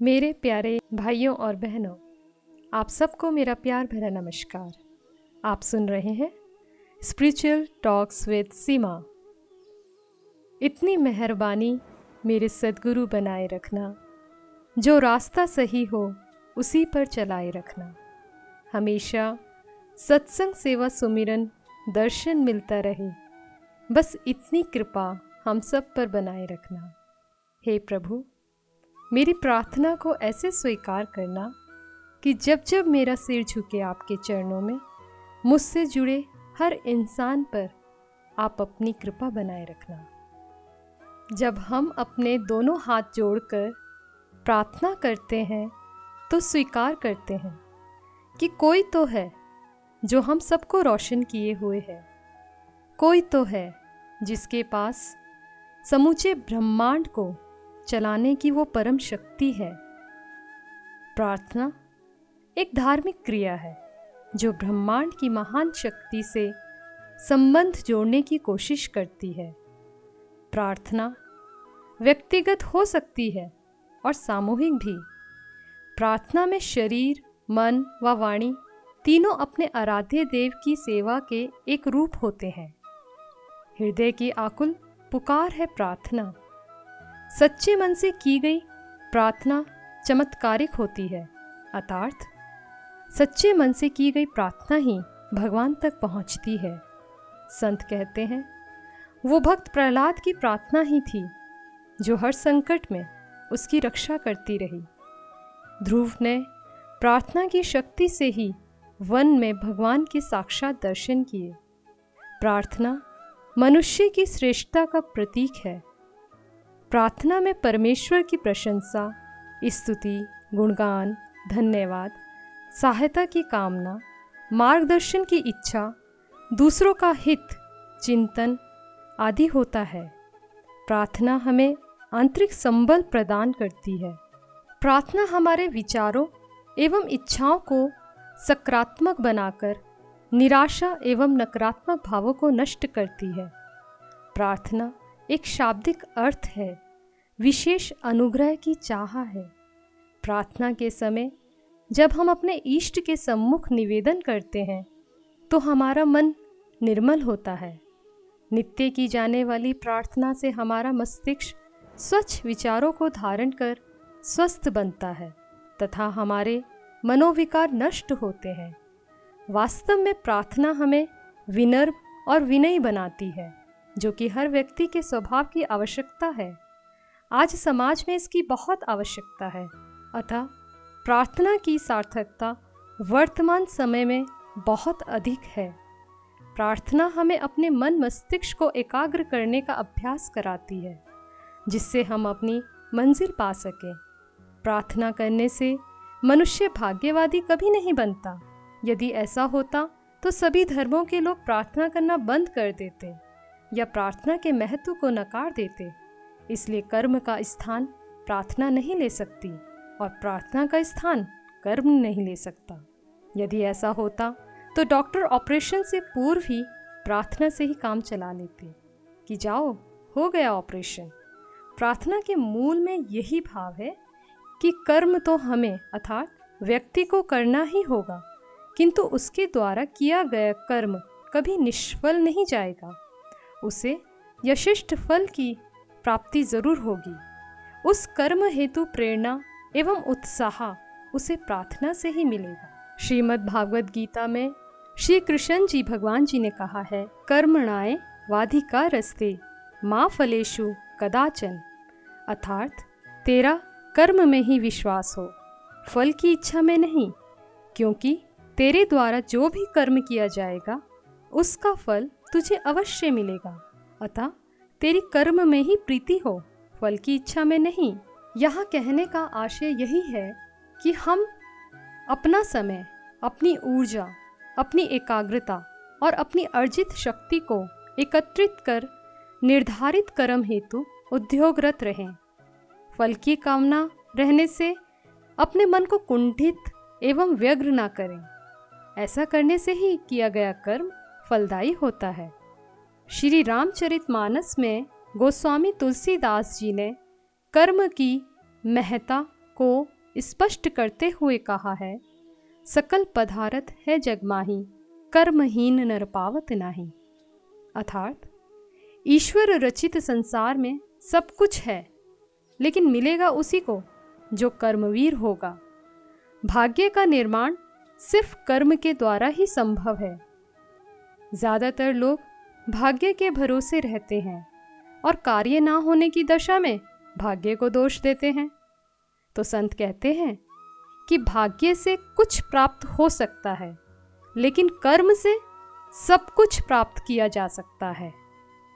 मेरे प्यारे भाइयों और बहनों, आप सबको मेरा प्यार भरा नमस्कार। आप सुन रहे हैं स्पिरिचुअल टॉक्स विद सीमा इतनी मेहरबानी मेरे सदगुरु बनाए रखना, जो रास्ता सही हो उसी पर चलाए रखना। हमेशा सत्संग सेवा सुमिरन दर्शन मिलता रहे, बस इतनी कृपा हम सब पर बनाए रखना। हे प्रभु मेरी प्रार्थना को ऐसे स्वीकार करना कि जब जब मेरा सिर झुके आपके चरणों में, मुझसे जुड़े हर इंसान पर आप अपनी कृपा बनाए रखना। जब हम अपने दोनों हाथ जोड़कर प्रार्थना करते हैं तो स्वीकार करते हैं कि कोई तो है जो हम सबको रोशन किए हुए है। कोई तो है जिसके पास समूचे ब्रह्मांड को चलाने की वो परम शक्ति है। प्रार्थना एक धार्मिक क्रिया है, जो ब्रह्मांड की महान शक्ति से संबंध जोड़ने की कोशिश करती है। प्रार्थना व्यक्तिगत हो सकती है और सामूहिक भी। प्रार्थना में शरीर, मन व वाणी तीनों अपने आराध्य देव की सेवा के एक रूप होते हैं। हृदय की आकुल पुकार है प्रार्थना। सच्चे मन से की गई प्रार्थना चमत्कारिक होती है। अर्थार्थ सच्चे मन से की गई प्रार्थना ही भगवान तक पहुँचती है। संत कहते हैं, वो भक्त प्रहलाद की प्रार्थना ही थी, जो हर संकट में उसकी रक्षा करती रही। ध्रुव ने प्रार्थना की शक्ति से ही वन में भगवान के साक्षात दर्शन किए। प्रार्थना मनुष्य की श्रेष्ठता का प्रतीक है। प्रार्थना में परमेश्वर की प्रशंसा, स्तुति, गुणगान, धन्यवाद, सहायता की कामना, मार्गदर्शन की इच्छा, दूसरों का हित, चिंतन आदि होता है। प्रार्थना हमें आंतरिक संबल प्रदान करती है। प्रार्थना हमारे विचारों एवं इच्छाओं को सकारात्मक बनाकर, निराशा एवं नकारात्मक भावों को नष्ट करती है। प्रार्थना एक शाब्दिक अर्थ है। विशेष अनुग्रह की चाह है। प्रार्थना के समय जब हम अपने इष्ट के सम्मुख निवेदन करते हैं तो हमारा मन निर्मल होता है। नित्य की जाने वाली प्रार्थना से हमारा मस्तिष्क स्वच्छ विचारों को धारण कर स्वस्थ बनता है तथा हमारे मनोविकार नष्ट होते हैं। वास्तव में प्रार्थना हमें विनर्म और विनयी बनाती है। जो कि हर व्यक्ति के स्वभाव की आवश्यकता है। आज समाज में इसकी बहुत आवश्यकता है। अतः प्रार्थना की सार्थकता वर्तमान समय में बहुत अधिक है। प्रार्थना हमें अपने मन मस्तिष्क को एकाग्र करने का अभ्यास कराती है, जिससे हम अपनी मंजिल पा सकें। प्रार्थना करने से मनुष्य भाग्यवादी कभी नहीं बनता। यदि ऐसा होता तो सभी धर्मों के लोग प्रार्थना करना बंद कर देते। या प्रार्थना के महत्व को नकार देते, इसलिए कर्म का स्थान प्रार्थना नहीं ले सकती और प्रार्थना का स्थान कर्म नहीं ले सकता। यदि ऐसा होता तो डॉक्टर ऑपरेशन से पूर्व ही प्रार्थना से ही काम चला लेते कि जाओ, हो गया ऑपरेशन। प्रार्थना के मूल में यही भाव है कि कर्म तो हमें, अर्थात व्यक्ति को करना ही होगा, किंतु उसके द्वारा किया गया कर्म कभी निष्फल नहीं जाएगा। उसे यशिष्ट फल की प्राप्ति ज़रूर होगी। उस कर्म हेतु प्रेरणा एवं उत्साह उसे प्रार्थना से ही मिलेगा। श्रीमद् भागवत गीता में श्री कृष्ण जी भगवान जी ने कहा है कर्मणाए वाधिका रस्ते माँ फलेशु कदाचन। अर्थात, तेरा कर्म में ही विश्वास हो। फल की इच्छा में नहीं, क्योंकि तेरे द्वारा जो भी कर्म किया जाएगा, उसका फल तुझे अवश्य मिलेगा। अतः तेरी कर्म में ही प्रीति हो, फल की इच्छा में नहीं। यहाँ कहने का आशय यही है कि हम अपना समय, अपनी ऊर्जा, अपनी एकाग्रता और अपनी अर्जित शक्ति को एकत्रित कर निर्धारित कर्म हेतु उद्योगरत रहें। फल की कामना रहने से अपने मन को कुंठित एवं व्यग्र ना करें। ऐसा करने से ही किया गया कर्म फलदायी होता है। श्री रामचरित मानस में गोस्वामी तुलसीदास जी ने कर्म की महता को स्पष्ट करते हुए कहा है, सकल पदार्थ है जगमाही, कर्महीन नर पावत नाही। अर्थात, ईश्वर रचित संसार में सब कुछ है, लेकिन मिलेगा उसी को जो कर्मवीर होगा। भाग्य का निर्माण सिर्फ़ कर्म के द्वारा ही संभव है। ज़्यादातर लोग भाग्य के भरोसे रहते हैं और कार्य ना होने की दशा में भाग्य को दोष देते हैं। तो संत कहते हैं कि भाग्य से कुछ प्राप्त हो सकता है, लेकिन कर्म से सब कुछ प्राप्त किया जा सकता है।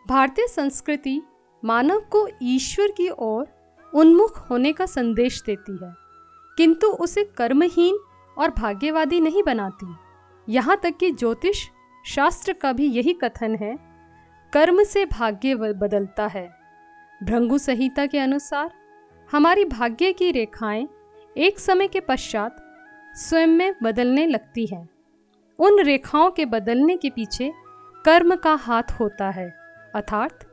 भारतीय संस्कृति मानव को ईश्वर की ओर उन्मुख होने का संदेश देती है, किंतु उसे कर्महीन और भाग्यवादी नहीं बनाती। यहाँ तक कि ज्योतिष शास्त्र का भी यही कथन है, कर्म से भाग्य बदलता है। भृंगु संहिता के अनुसार, हमारी भाग्य की रेखाएँ एक समय के पश्चात स्वयं में बदलने लगती हैं। उन रेखाओं के बदलने के पीछे कर्म का हाथ होता है, अर्थात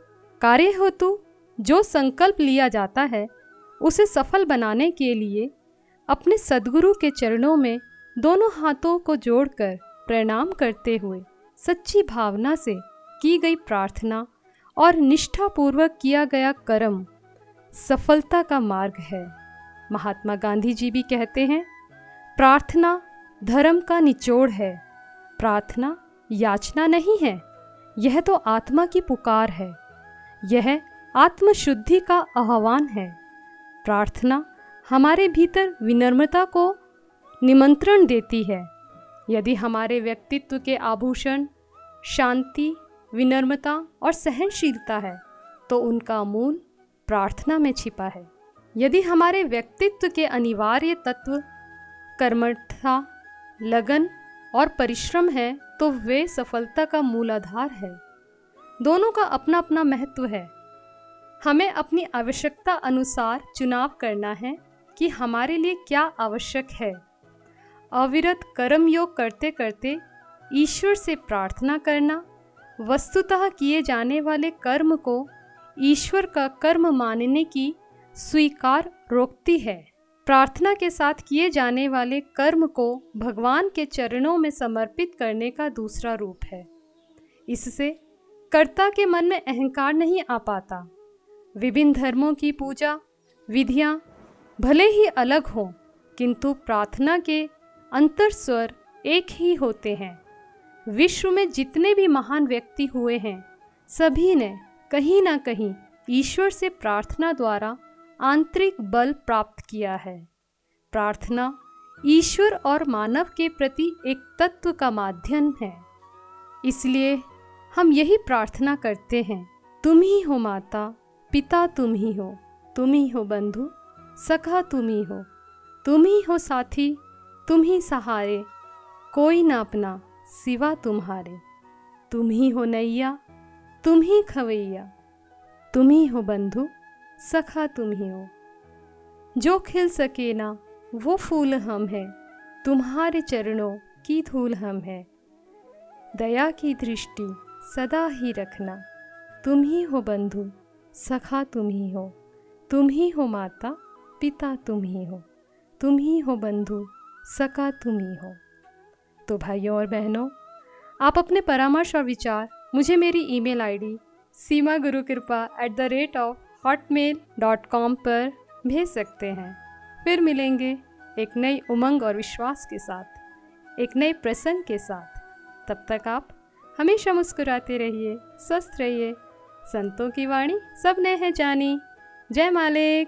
कार्य हेतु जो संकल्प लिया जाता है, उसे सफल बनाने के लिए अपने सदगुरु के चरणों में दोनों हाथों को जोड़कर प्रणाम करते हुए। सच्ची भावना से की गई प्रार्थना और निष्ठापूर्वक किया गया कर्म सफलता का मार्ग है। महात्मा गांधी जी भी कहते हैं, प्रार्थना धर्म का निचोड़ है, प्रार्थना याचना नहीं है, यह तो आत्मा की पुकार है, यह आत्मशुद्धि का आह्वान है। प्रार्थना हमारे भीतर विनम्रता को निमंत्रण देती है यदि हमारे व्यक्तित्व के आभूषण शांति, विनम्रता और सहनशीलता है तो उनका मूल प्रार्थना में छिपा है। यदि हमारे व्यक्तित्व के अनिवार्य तत्व कर्मठता, लगन और परिश्रम है तो वे सफलता का मूलाधार है। दोनों का अपना अपना महत्व है। हमें अपनी आवश्यकता अनुसार चुनाव करना है कि हमारे लिए क्या आवश्यक है। अविरत कर्म योग करते करते ईश्वर से प्रार्थना करना, वस्तुतः किए जाने वाले कर्म को ईश्वर का कर्म मानने की स्वीकार रोकती है। प्रार्थना के साथ किए जाने वाले कर्म को भगवान के चरणों में समर्पित करने का दूसरा रूप है। इससे कर्ता के मन में अहंकार नहीं आ पाता। विभिन्न धर्मों की पूजा, विधियाँ भले ही अलग हों, किंतु प्रार्थना के अंतर स्वर एक ही होते हैं। विश्व में जितने भी महान व्यक्ति हुए हैं, सभी ने कहीं ना कहीं ईश्वर से प्रार्थना द्वारा आंतरिक बल प्राप्त किया है। प्रार्थना ईश्वर और मानव के प्रति एक तत्व का माध्यम है। इसलिए हम यही प्रार्थना करते हैं, तुम ही हो माता, पिता तुम ही हो, तुम ही हो बंधु, सखा तुम ही हो, तुम ही हो साथी तुम ही सहारे कोई ना अपना सिवा तुम्हारे तुम ही हो नैया तुम ही खवैया तुम ही हो बंधु सखा तुम ही हो जो खिल सके ना वो फूल हम हैं तुम्हारे चरणों की धूल हम है दया की दृष्टि सदा ही रखना तुम ही हो बंधु सखा तुम ही हो तुम ही हो माता पिता तुम ही हो तुम ही हो बंधु सका तुम ही हो। तो भाइयों और बहनों, आप अपने परामर्श और विचार, मुझे मेरी email ID Seema Guru Kripa at the rate of Hotmail dot com पर भेज सकते हैं। फिर मिलेंगे एक नई उमंग और विश्वास के साथ, एक नए प्रसंग के साथ। तब तक आप हमेशा मुस्कुराते रहिए, स्वस्थ रहिए। संतों की वाणी सबने है जानी। जय मालिक।